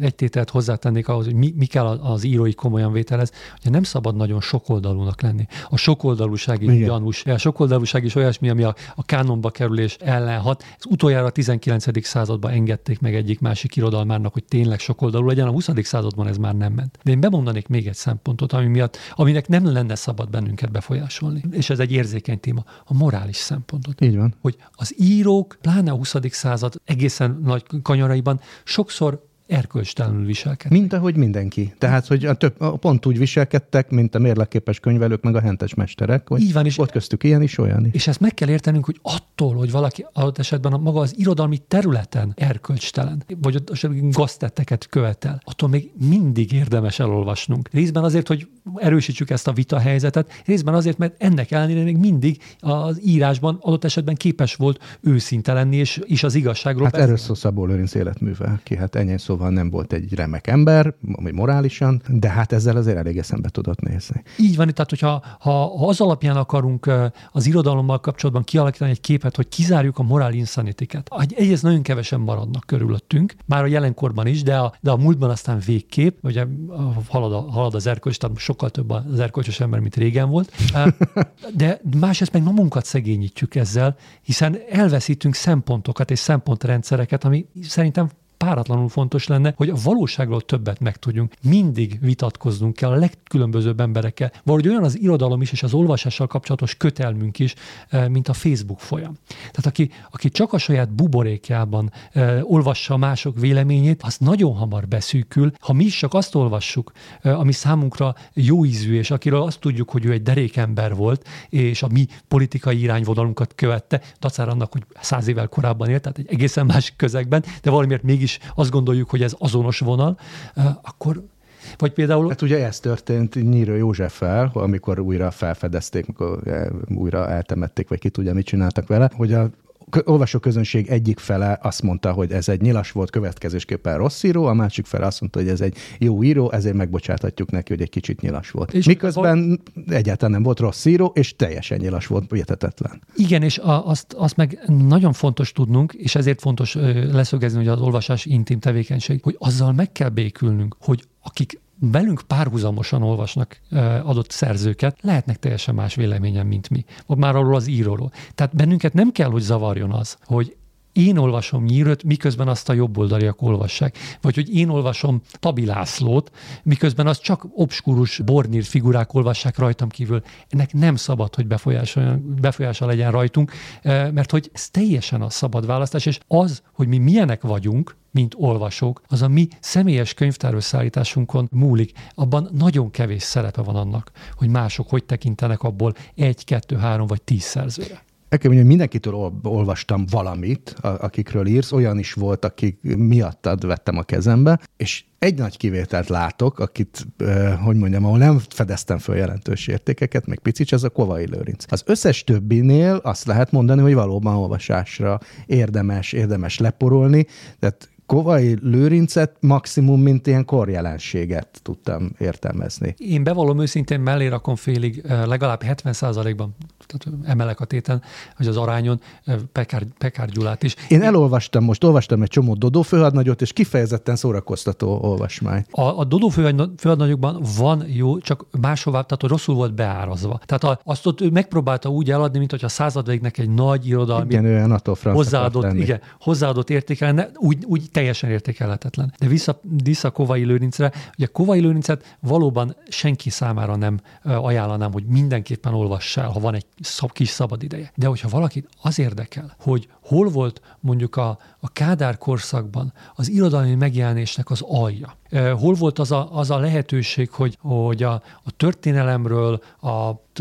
egy tételt hozzátennék ahhoz, hogy mi, mi kell az írói komolyan vételez, hogy nem szabad nagyon sokoldalúnak lenni. A sokoldalúság is gyanús. A sokoldalúság is olyasmi, ami a, a kánonba kerülés ellen hat. Ez utoljára a 19. században engedték meg egyik másik irodalmárnak, hogy tényleg sokoldalú legyen. A 20. században ez már nem ment. De én bemondanék még egy szempontot, ami miatt, aminek nem lenne lenne szabad bennünket befolyásolni. És ez egy érzékeny téma, a morális szempontot. Így van. Hogy az írók, pláne a 20. század egészen nagy kanyaraiban sokszor erkölcstelenül viselkednek. Mint ahogy mindenki. Tehát, hogy a több, a pont úgy viselkedtek, mint a mérleképes könyvelők, meg a hentes mesterek. Hogy Így van, és volt köztük ilyen is, olyan is. És ezt meg kell értenünk, hogy attól, hogy valaki adott esetben a maga az irodalmi területen erkölcstelen, vagy ott gaztetteket követel, attól még mindig érdemes elolvasnunk. Részben azért, hogy erősítsük ezt a vita helyzetet, részben azért, mert ennek ellenére még mindig az írásban adott esetben képes volt őszinte lenni, és, és az igazságról. Hát erről szó Szabó Lőrinc életműve, ki hát ennyi szóval nem volt egy remek ember, vagy morálisan, de hát ezzel azért elég eszembe tudott nézni. Így van, tehát hogyha ha, ha az alapján akarunk az irodalommal kapcsolatban kialakítani egy képet, hogy kizárjuk a morál insanitiket, egyrészt nagyon kevesen maradnak körülöttünk, már a jelenkorban is, de a, de a múltban aztán végkép, ugye halad, a, halad az erkölcs, tehát sokkal több az erkölcsös ember, mint régen volt. De másrészt meg magunkat szegényítjük ezzel, hiszen elveszítünk szempontokat és szempontrendszereket, ami szerintem páratlanul fontos lenne, hogy a valóságról többet megtudjunk. Mindig vitatkoznunk kell a legkülönbözőbb emberekkel. Valahogy olyan az irodalom is, és az olvasással kapcsolatos kötelmünk is, eh, mint a Facebook folyam. Tehát aki, aki csak a saját buborékjában eh, olvassa mások véleményét, az nagyon hamar beszűkül. Ha mi is csak azt olvassuk, eh, ami számunkra jó ízű, és akiről azt tudjuk, hogy ő egy derékember volt, és a mi politikai irányvonalunkat követte, dacára annak, hogy száz évvel korábban élt, tehát egy egészen másik közegben, de valamiért mégis is azt gondoljuk, hogy ez azonos vonal, akkor vagy például... Hát ugye ez történt Nyírő Józseffel, amikor újra felfedezték, amikor újra eltemették, vagy ki tudja, mit csináltak vele, hogy a olvasó közönség egyik fele azt mondta, hogy ez egy nyilas volt, következésképpen rossz író, a másik fele azt mondta, hogy ez egy jó író, ezért megbocsáthatjuk neki, hogy egy kicsit nyilas volt. És Miközben a... egyáltalán nem volt rossz író, és teljesen nyilas volt, értetetlen. Igen, és a, azt, azt meg nagyon fontos tudnunk, és ezért fontos leszögezni, hogy az olvasás intim tevékenység, hogy azzal meg kell békülnünk, hogy akik velünk párhuzamosan olvasnak adott szerzőket, lehetnek teljesen más véleményen, mint mi. Már arról az íróról. Tehát bennünket nem kell, hogy zavarjon az, hogy én olvasom nyírőt, miközben azt a jobboldaliak olvassák. Vagy hogy én olvasom Tabilászlót, miközben az csak obskurus bornír figurák olvassák rajtam kívül. Ennek nem szabad, hogy befolyása legyen rajtunk, mert hogy ez teljesen a szabad választás, és az, hogy mi milyenek vagyunk, mint olvasók, az a mi személyes könyvtárösszállításunkon múlik. Abban nagyon kevés szerepe van annak, hogy mások hogy tekintenek abból egy, kettő, három vagy tíz szerzőre. El kell mondjam, mindenkitől ol- olvastam valamit, akikről írsz, olyan is volt, akik miattad vettem a kezembe, és egy nagy kivételt látok, akit, hogy mondjam, ahol nem fedeztem föl jelentős értékeket, még picit, ez a Kovai Lőrinc. Az összes többinél azt lehet mondani, hogy valóban olvasásra érdemes, érdemes leporolni, tehát Kovai Lőrincet maximum, mint ilyen korjelenséget tudtam értelmezni. Én bevallom őszintén mellé rakom félig, legalább 70%-ban tehát emelek a téten, hogy az arányon Pekár, Pekár Gyulát is. Én elolvastam most, olvastam egy csomó Dodó főhadnagyot, és kifejezetten szórakoztató olvasmány. A, a Dodó főhadnagyokban van jó, csak máshová, tehát rosszul volt beárazva. Tehát a, azt ott ő megpróbálta úgy eladni, mint hogy a századvégnek egy nagy irodalmi igen, hozzáadott, igen, hozzáadott értéke lenne, úgy, úgy teljesen értékelhetetlen. De vissza, vissza Kovai Lőrincre, ugye Kovai Lőrincet valóban senki számára nem ajánlanám, hogy mindenképpen olvass el, ha van egy szab, kis szabad ideje. De hogyha valakit az érdekel, hogy hol volt mondjuk a, a Kádár korszakban az irodalmi megjelenésnek az alja, hol volt az a, az a lehetőség, hogy, hogy a, a történelemről, a,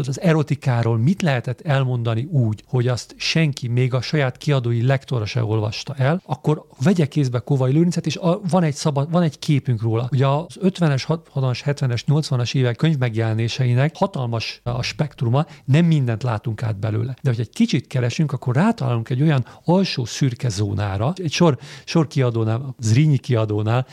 az erotikáról mit lehetett elmondani úgy, hogy azt senki, még a saját kiadói lektora se olvasta el, akkor vegye kézbe Kovai Lőrincet, és a, van, egy szabad, van egy képünk róla. Ugye az 50-es, 60-as, 70-es, 80-as évek könyv megjelenéseinek hatalmas a spektruma, nem mindent látunk át belőle. De hogy egy kicsit keresünk, akkor rátalálunk egy olyan alsó szürke zónára, egy sor, sor kiadónál, Zrínyi kiadónál,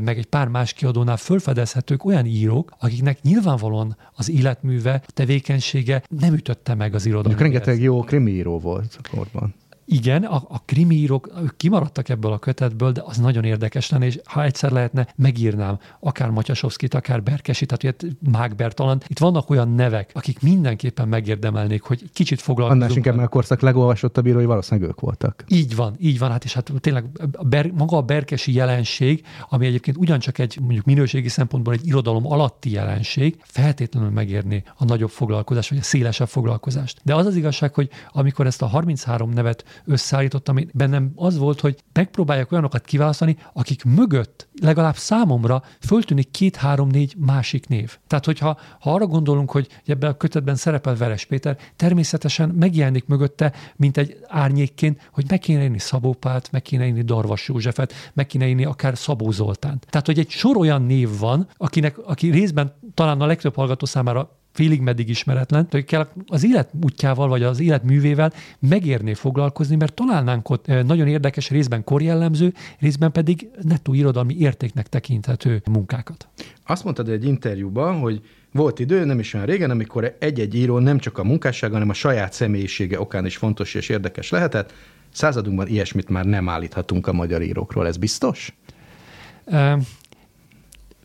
meg egy pár más kiadónál fölfedezhetők olyan írók, akiknek nyilvánvalóan az életműve, a tevékenysége nem ütötte meg az irodalmat. Rengeteg jó krimiíró volt korban. Igen, a, a krimiírók, ők kimaradtak ebből a kötetből, de az nagyon érdekes lenne, és ha egyszer lehetne, megírnám akár Matyasovszkit, akár Berkesit, tehát ugye Mákber talán. Itt vannak olyan nevek, akik mindenképpen megérdemelnék, hogy kicsit foglalkozunk. Annál inkább, mert a korszak legolvasottabb írói valószínűleg ők voltak. Így van, így van, hát és hát tényleg a ber, maga a berkesi jelenség, ami egyébként ugyancsak egy mondjuk minőségi szempontból egy irodalom alatti jelenség, feltétlenül megérni a nagyobb foglalkozást, vagy a szélesebb foglalkozást. De az az igazság, hogy amikor ezt a 33 nevet összeállítottam, ami bennem az volt, hogy megpróbáljak olyanokat kiválasztani, akik mögött legalább számomra föltűnik két-három-négy másik név. Tehát, hogyha ha arra gondolunk, hogy ebben a kötetben szerepel Veres Péter, természetesen megjelenik mögötte, mint egy árnyékként, hogy meg kéne írni Szabó Pált, meg kéne írni Darvas Józsefet, meg kéne írni akár Szabó Zoltánt. Tehát, hogy egy sor olyan név van, akinek, aki részben talán a legtöbb hallgató számára félig meddig ismeretlen, hogy kell az élet útjával, vagy az élet művével megérné foglalkozni, mert találnánk ott nagyon érdekes, részben korjellemző, részben pedig nettó irodalmi értéknek tekinthető munkákat. Azt mondtad egy interjúban, hogy volt idő, nem is olyan régen, amikor egy-egy író nem csak a munkássága, hanem a saját személyisége okán is fontos és érdekes lehetett. Századunkban ilyesmit már nem állíthatunk a magyar írókról, ez biztos?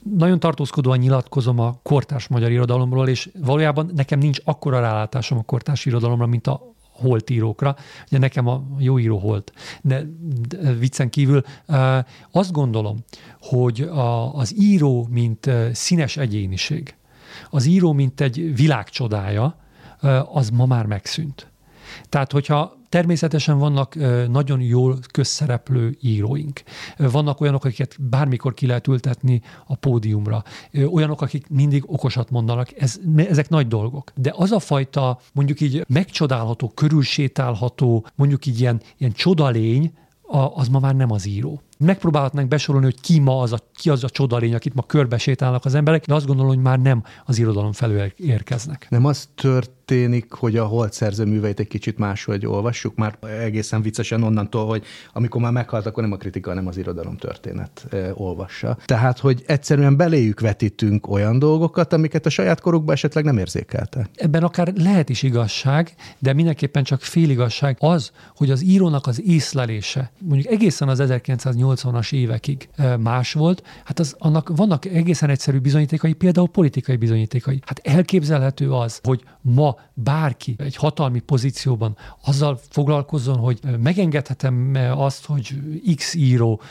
Nagyon tartózkodóan nyilatkozom a kortárs magyar irodalomról, és valójában nekem nincs akkora rálátásom a kortárs irodalomra, mint a holt írókra. Ugye nekem a jó író holt. De, de viccen kívül azt gondolom, hogy a, az író, mint színes egyéniség, az író, mint egy világcsodája, az ma már megszűnt. Tehát, hogyha Természetesen vannak nagyon jól közszereplő íróink. Vannak olyanok, akiket bármikor ki lehet ültetni a pódiumra. Olyanok, akik mindig okosat mondanak. Ez, ezek nagy dolgok. De az a fajta, mondjuk így megcsodálható, körülsétálható, mondjuk így ilyen, ilyen csodalény, az ma már nem az író megpróbálhatnánk besorolni, hogy ki ma az a, ki az a csodalény, akit ma körbe sétálnak az emberek, de azt gondolom, hogy már nem az irodalom felől érkeznek. Nem az történik, hogy a holt szerző műveit egy kicsit máshogy olvassuk, már egészen viccesen onnantól, hogy amikor már meghalt, akkor nem a kritika, hanem az irodalom történet e, olvassa. Tehát, hogy egyszerűen beléjük vetítünk olyan dolgokat, amiket a saját korukban esetleg nem érzékeltek. Ebben akár lehet is igazság, de mindenképpen csak féligazság az, hogy az írónak az észlelése, mondjuk egészen az 1980 80-as évekig más volt, hát az, annak vannak egészen egyszerű bizonyítékai, például politikai bizonyítékai. Hát elképzelhető az, hogy ma bárki egy hatalmi pozícióban azzal foglalkozzon, hogy megengedhetem azt, hogy X író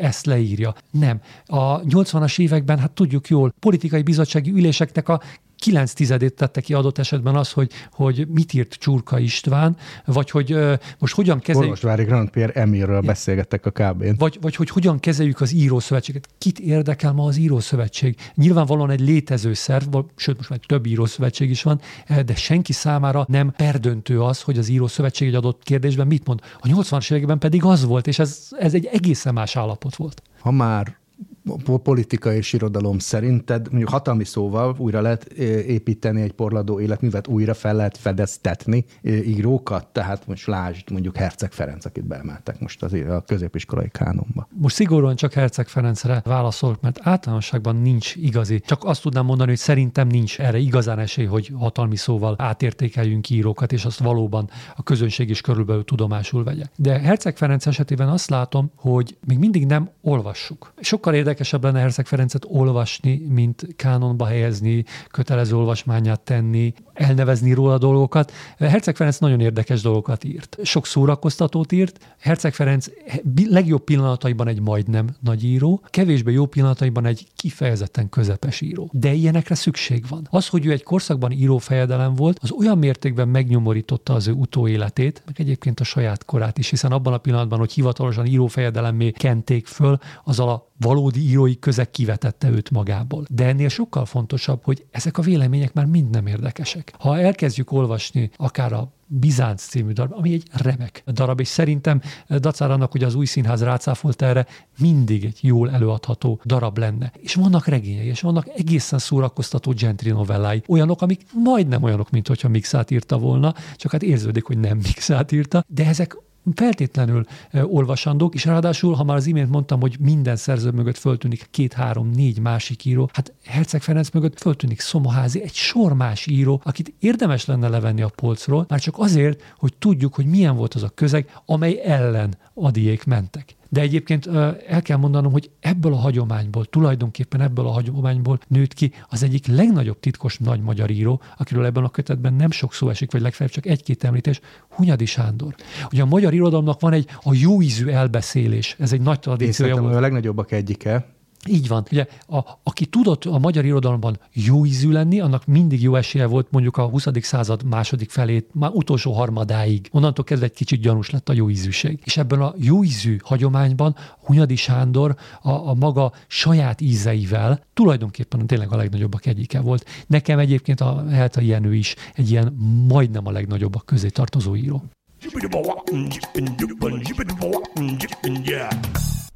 ezt leírja. Nem. A 80-as években, hát tudjuk jól, politikai bizottsági üléseknek a kilenc tizedét tette ki adott esetben az, hogy, hogy mit írt Csurka István, vagy hogy uh, most hogyan kezeljük... Orvosvári Grand Pierre Emirről beszélgettek a kb Vagy, vagy hogy hogyan kezeljük az írószövetséget. Kit érdekel ma az írószövetség? Nyilvánvalóan egy létező szerv, sőt most már több írószövetség is van, de senki számára nem perdöntő az, hogy az írószövetség egy adott kérdésben mit mond. A 80-as években pedig az volt, és ez, ez egy egészen más állapot volt. Ha már politika és irodalom szerinted mondjuk hatalmi szóval újra lehet építeni egy porladó életművet, újra fel lehet fedeztetni írókat? Tehát most lásd mondjuk Herceg Ferenc, akit beemeltek most az, a középiskolai kánonba. Most szigorúan csak Herceg Ferencre válaszolok, mert általánosságban nincs igazi. Csak azt tudnám mondani, hogy szerintem nincs erre igazán esély, hogy hatalmi szóval átértékeljünk írókat, és azt valóban a közönség is körülbelül tudomásul vegye. De Herceg Ferenc esetében azt látom, hogy még mindig nem olvassuk. Sokkal érdekesebb lenne Herceg Ferencet olvasni, mint kánonba helyezni, kötelező olvasmányát tenni, elnevezni róla dolgokat. Herceg Ferenc nagyon érdekes dolgokat írt. Sok szórakoztatót írt. Herceg Ferenc legjobb pillanataiban egy majdnem nagy író, kevésbé jó pillanataiban egy kifejezetten közepes író. De ilyenekre szükség van. Az, hogy ő egy korszakban író fejedelem volt, az olyan mértékben megnyomorította az ő utóéletét, meg egyébként a saját korát is, hiszen abban a pillanatban, hogy hivatalosan írófejedelemmé kenték föl, az a valódi írói közeg kivetette őt magából. De ennél sokkal fontosabb, hogy ezek a vélemények már mind nem érdekesek. Ha elkezdjük olvasni akár a Bizánc című darab, ami egy remek darab, és szerintem dacára annak, hogy az új színház rácáfolt erre, mindig egy jól előadható darab lenne. És vannak regényei, és vannak egészen szórakoztató gentry novellái, olyanok, amik majdnem olyanok, mint hogyha Mixát írta volna, csak hát érződik, hogy nem Mixát írta, de ezek feltétlenül olvasandók, és ráadásul, ha már az imént mondtam, hogy minden szerző mögött föltűnik két-három-négy másik író, hát Herceg Ferenc mögött föltűnik Szomoházi, egy sor más író, akit érdemes lenne levenni a polcról, már csak azért, hogy tudjuk, hogy milyen volt az a közeg, amely ellen adiék mentek. De egyébként el kell mondanom, hogy ebből a hagyományból, tulajdonképpen ebből a hagyományból nőtt ki az egyik legnagyobb titkos nagy magyar író, akiről ebben a kötetben nem sok szó esik, vagy legfeljebb csak egy-két említés, Hunyadi Sándor. Ugye a magyar irodalomnak van egy a jó ízű elbeszélés, ez egy nagy tradíciója. Én a legnagyobbak egyike, így van. Ugye, a, aki tudott a magyar irodalomban jó ízű lenni, annak mindig jó esélye volt mondjuk a 20. század második felét, már utolsó harmadáig. Onnantól kezdve egy kicsit gyanús lett a jó ízűség. És ebben a jó ízű hagyományban Hunyadi Sándor a, a maga saját ízeivel tulajdonképpen tényleg a legnagyobbak egyike volt. Nekem egyébként a Helta Jenő is egy ilyen majdnem a legnagyobbak közé tartozó író.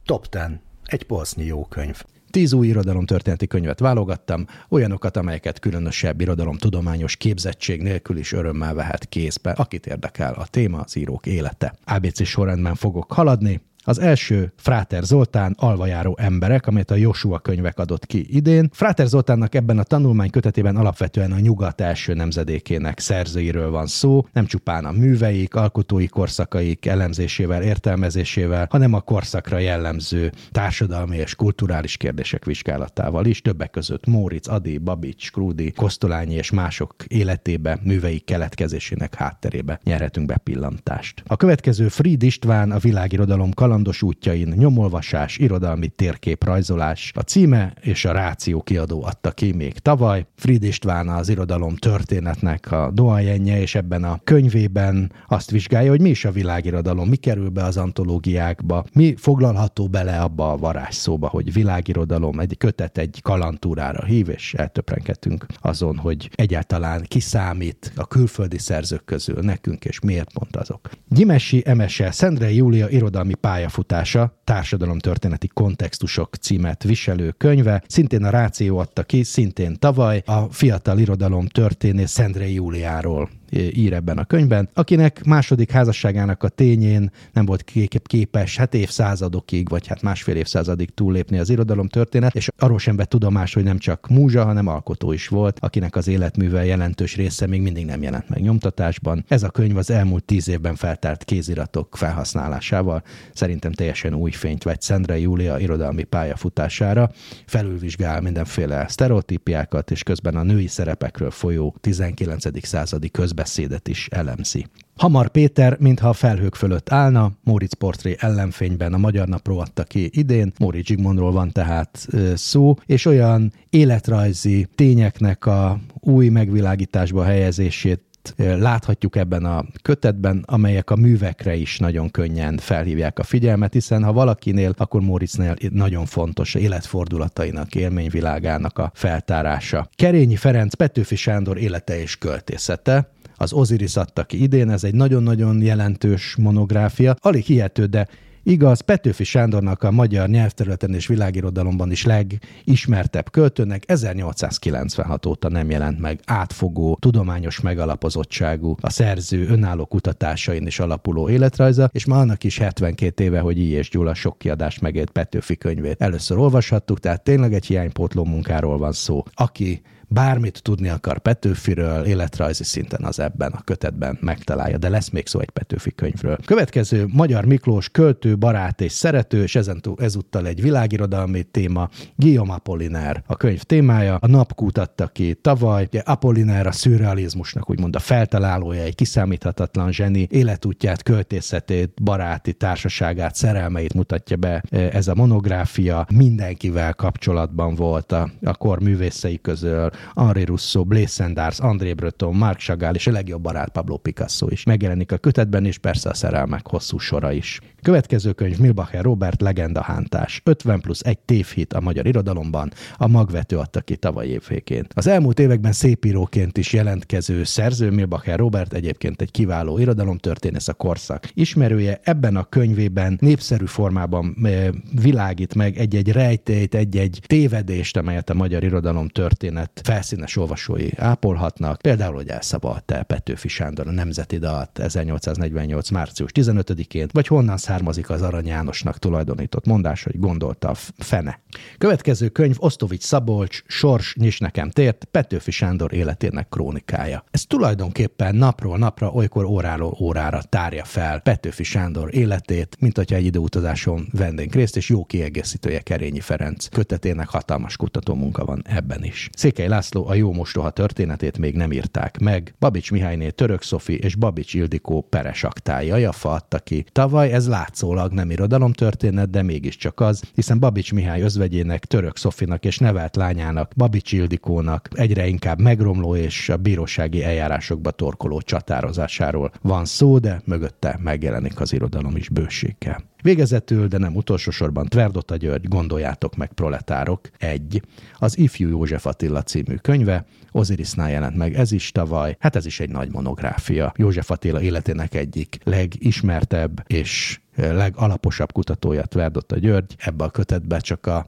Top 10 egy polsznyi jó könyv. Tíz új irodalomtörténeti könyvet válogattam, olyanokat, amelyeket különösebb irodalomtudományos képzettség nélkül is örömmel vehet kézbe, akit érdekel a téma, az írók élete. ABC sorrendben fogok haladni, az első Fráter Zoltán alvajáró emberek, amelyet a Joshua könyvek adott ki idén. Fráter Zoltánnak ebben a tanulmány kötetében alapvetően a nyugat első nemzedékének szerzőiről van szó, nem csupán a műveik, alkotói korszakaik elemzésével, értelmezésével, hanem a korszakra jellemző társadalmi és kulturális kérdések vizsgálatával is, többek között Móricz, Adi, Babics, Krúdi, Kosztolányi és mások életébe, műveik keletkezésének hátterébe nyerhetünk be pillantást. A következő Fried István a világirodalom kalandos útjain, nyomolvasás, irodalmi térképrajzolás. A címe és a Ráció kiadó adta ki még tavaly. Fried István az irodalom történetnek a doajenje, és ebben a könyvében azt vizsgálja, hogy mi is a világirodalom, mi kerül be az antológiákba, mi foglalható bele abba a varázsszóba, hogy világirodalom egy kötet egy kalantúrára hív, és eltöprenkedtünk azon, hogy egyáltalán kiszámít a külföldi szerzők közül nekünk, és miért pont azok. Gyimesi Emese, Szendrei Júlia irodalmi pár pályafutása, társadalomtörténeti kontextusok címet viselő könyve, szintén a Ráció adta ki, szintén tavaly, a fiatal irodalom történész Szendrei Júliáról ír ebben a könyvben, akinek második házasságának a tényén nem volt képes hát évszázadokig, vagy hát másfél évszázadig túllépni az irodalom történet, és arról sem vett tudomás, hogy nem csak múzsa, hanem alkotó is volt, akinek az életműve jelentős része még mindig nem jelent meg nyomtatásban. Ez a könyv az elmúlt tíz évben feltárt kéziratok felhasználásával szerintem teljesen új fényt vett Szendre Júlia irodalmi pályafutására, felülvizsgál mindenféle sztereotípiákat, és közben a női szerepekről folyó 19. századi közben beszédet is elemzi. Hamar Péter, mintha a felhők fölött állna, Móricz portré ellenfényben a Magyar Napró adta ki idén, Móricz Zsigmondról van tehát szó, és olyan életrajzi tényeknek a új megvilágításba helyezését láthatjuk ebben a kötetben, amelyek a művekre is nagyon könnyen felhívják a figyelmet, hiszen ha valakinél, akkor Moritznél nagyon fontos életfordulatainak, élményvilágának a feltárása. Kerényi Ferenc Petőfi Sándor élete és költészete, az Osiris adta ki idén, ez egy nagyon-nagyon jelentős monográfia. Alig hihető, de Igaz, Petőfi Sándornak a magyar nyelvterületen és világirodalomban is legismertebb költőnek 1896 óta nem jelent meg átfogó, tudományos megalapozottságú, a szerző önálló kutatásain is alapuló életrajza, és ma annak is 72 éve, hogy I. és Gyula sok kiadást megért Petőfi könyvét. Először olvashattuk, tehát tényleg egy hiánypótló munkáról van szó. Aki bármit tudni akar Petőfiről, életrajzi szinten az ebben a kötetben megtalálja, de lesz még szó egy Petőfi könyvről. Következő Magyar Miklós költő, barát és szerető, és ezentúl, ezúttal egy világirodalmi téma, Guillaume Apollinaire a könyv témája. A nap kutatta ki tavaly, ugye Apollinaire a szürrealizmusnak úgymond a feltalálója, egy kiszámíthatatlan zseni, életútját, költészetét, baráti társaságát, szerelmeit mutatja be e, ez a monográfia. Mindenkivel kapcsolatban volt a, a kor művészei közül, Henri Rousseau, Blaise Sandars, André Breton, Marc Chagall és a legjobb barát Pablo Picasso is. Megjelenik a kötetben, és persze a szerelmek hosszú sora is. Következő könyv Milbacher Robert Legenda Hántás. 50 plusz egy tévhit a magyar irodalomban, a magvető adta ki tavaly évvégén. Az elmúlt években szépíróként is jelentkező szerző Milbacher Robert egyébként egy kiváló irodalomtörténész a korszak ismerője. Ebben a könyvében népszerű formában eh, világít meg egy-egy rejtélyt, egy-egy tévedést, amelyet a magyar irodalom történet felszínes olvasói ápolhatnak. Például, hogy elszavalta Petőfi Sándor a Nemzeti Dalt 1848. március 15-én, vagy honnan származik az Arany Jánosnak tulajdonított mondás, hogy gondolta a fene. Következő könyv Osztovics Szabolcs, Sors nyis nekem tért, Petőfi Sándor életének krónikája. Ez tulajdonképpen napról napra, olykor óráról órára tárja fel Petőfi Sándor életét, mint hogyha egy időutazáson vennénk részt, és jó kiegészítője Kerényi Ferenc kötetének hatalmas kutató munka van ebben is. Székely László a jó mostoha történetét még nem írták meg. Babics Mihályné Török Szofi és Babics Ildikó peres aktája jafa adta ki. Tavaly ez látszólag nem irodalomtörténet, de mégiscsak az, hiszen Babics Mihály özvegyének, Török Szofinak és nevelt lányának, Babics Ildikónak egyre inkább megromló és a bírósági eljárásokba torkoló csatározásáról van szó, de mögötte megjelenik az irodalom is bőséggel. Végezetül, de nem utolsó sorban Tverdota György, gondoljátok meg proletárok, egy. Az Ifjú József Attila című könyve, Ozirisnál jelent meg ez is tavaly, hát ez is egy nagy monográfia. József Attila életének egyik legismertebb és legalaposabb kutatója Tverdota György. Ebbe a kötetbe csak a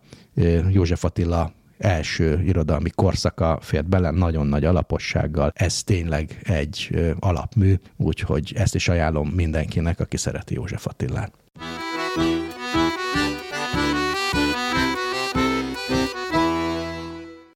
József Attila első irodalmi korszaka fért bele nagyon nagy alapossággal. Ez tényleg egy alapmű, úgyhogy ezt is ajánlom mindenkinek, aki szereti József Attilát.